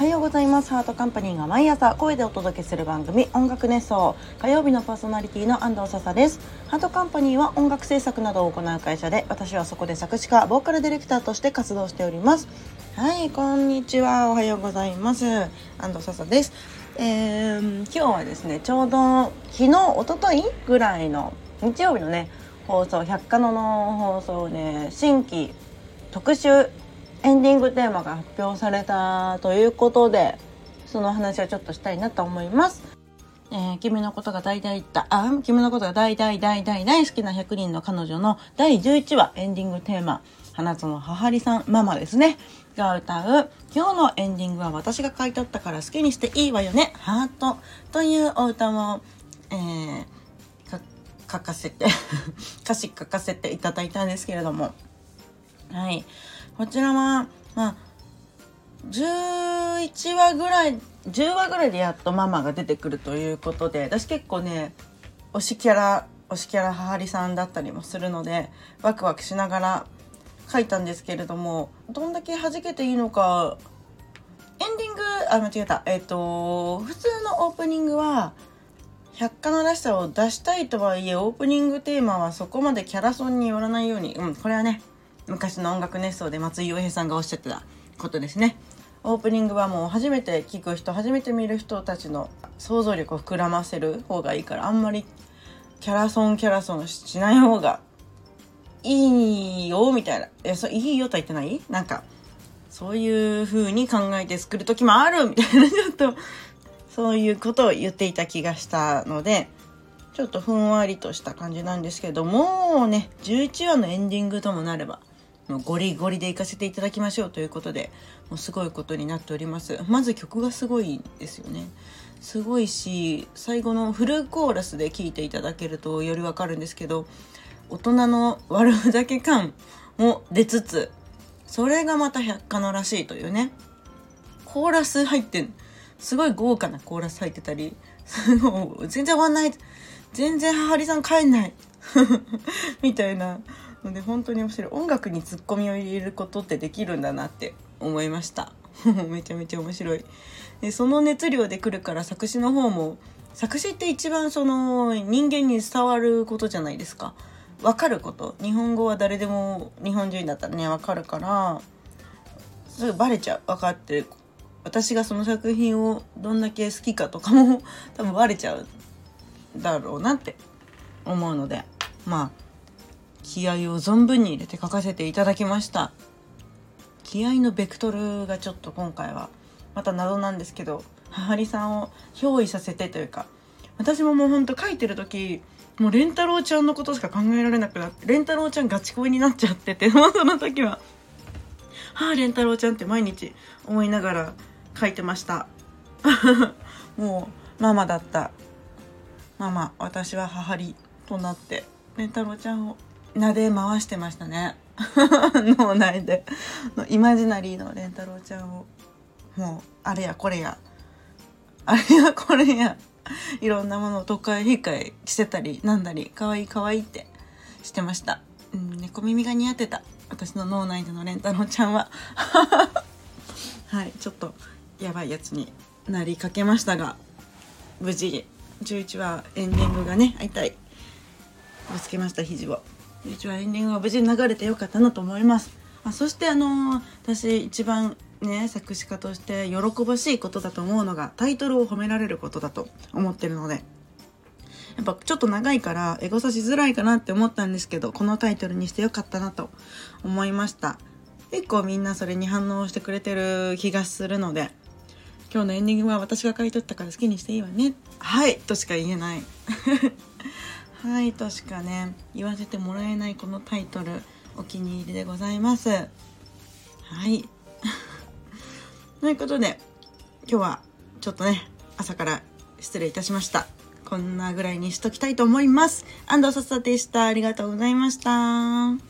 おはようございます。ハートカンパニーが毎朝声でお届けする番組音楽熱奏。火曜日のパーソナリティの安藤笹です。ハートカンパニーは音楽制作などを行う会社で私はそこで作詞家ボーカルディレクターとして活動しております。はいこんにちは。おはようございます。安藤笹です。えー、今日はですねちょうど昨日一昨日ぐらいの日曜日のね放送百科のの放送で新規特集エンディングテーマが発表されたということでその話をちょっとしたいなと思います。えー、君のことが大大だ、あ、君のことが大大大大大好きな100人の彼女の第11話エンディングテーマ、花園ははりさんママですね。が歌う、今日のエンディングは私が書い取ったから好きにしていいわよね、ハートというお歌を、えー、書かせて 歌詞書かせていただいたんですけれども、はい。こちらは、まあ、11話ぐらい、10話ぐらいでやっとママが出てくるということで、私結構ね、推しキャラ、推しキャラははりさんだったりもするので、ワクワクしながら書いたんですけれども、どんだけ弾けていいのか、エンディング、あ、間違えた。えっ、ー、と、普通のオープニングは、百科のらしさを出したいとはいえ、オープニングテーマはそこまでキャラソンによらないように、うん、これはね、昔の音楽熱奏で松井洋平さんがおっしゃってたことですね。オープニングはもう初めて聞く人初めて見る人たちの想像力を膨らませる方がいいからあんまりキャラソンキャラソンしない方がいいよみたいな。え、そいいよとは言ってない？なんか、そういう風に考えて作る時もあるみたいな、ちょっと、そういうことを言っていた気がしたので、ちょっとふんわりとした感じなんですけどもう、ね、11話のエンディングともなれば、もうゴリゴリで行かせていただきましょうということでもうすごいことになっております。まず曲がすごいですよね。すごいし最後のフルコーラスで聴いていただけるとよりわかるんですけど大人の悪ふざけ感も出つつそれがまた百科のらしいというね。コーラス入ってん。すごい豪華なコーラス入ってたりすごい全然終わんない。全然ははりさん帰んない。みたいな。ので本当に面白い。音楽にツッコミを入れることってできるんだなって思いました。めちゃめちゃ面白い。でその熱量で来るから作詞の方も作詞って一番その人間に伝わることじゃないですか。分かること？日本語は誰でも日本人だったらね分かるからすぐバレちゃう。分かってる私がその作品をどんだけ好きかとかも多分バレちゃうだろうなって思うので。まあ気合を存分に入れて書かせていただきました。気合のベクトルがちょっと今回はまた謎なんですけど母りさんを憑依させてというか私ももうほんと書いてる時もうレンタロウちゃんのことしか考えられなくなってレンタロウちゃんガチ恋になっちゃっててその時は「はあレンタロウちゃん」って毎日思いながら書いてました。もうママだった。ママ私は母りとなってレンタロウちゃんを撫で回してましたね。脳内で。イマジナリーのレンタロウちゃんを。もうあれやこれや。あれやこれや。いろんなものを都会理解してたりなんだりかわいいかわいいってしてました、うん、猫耳が似合ってた。私の脳内でのレンタロウちゃんは。はいちょっとやばいやつになりかけましたが無事11話エンディングがね会いたい。ぶつけました肘を。一応エンディングが無事に流れてよかったなと思います。あそしてあのー、私一番ね作詞家として喜ばしいことだと思うのがタイトルを褒められることだと思ってるので。やっぱちょっと長いからエゴサしづらいかなって思ったんですけどこのタイトルにしてよかったなと思いました。結構みんなそれに反応してくれてる気がするので今日のエンディングは私が書い取ったから好きにしていいわね。はいとしか言えない。はいとしかね言わせてもらえないこのタイトルお気に入りでございます。はい。ということで今日はちょっとね朝から失礼いたしました。こんなぐらいにしときたいと思います。安藤ささでした。ありがとうございました。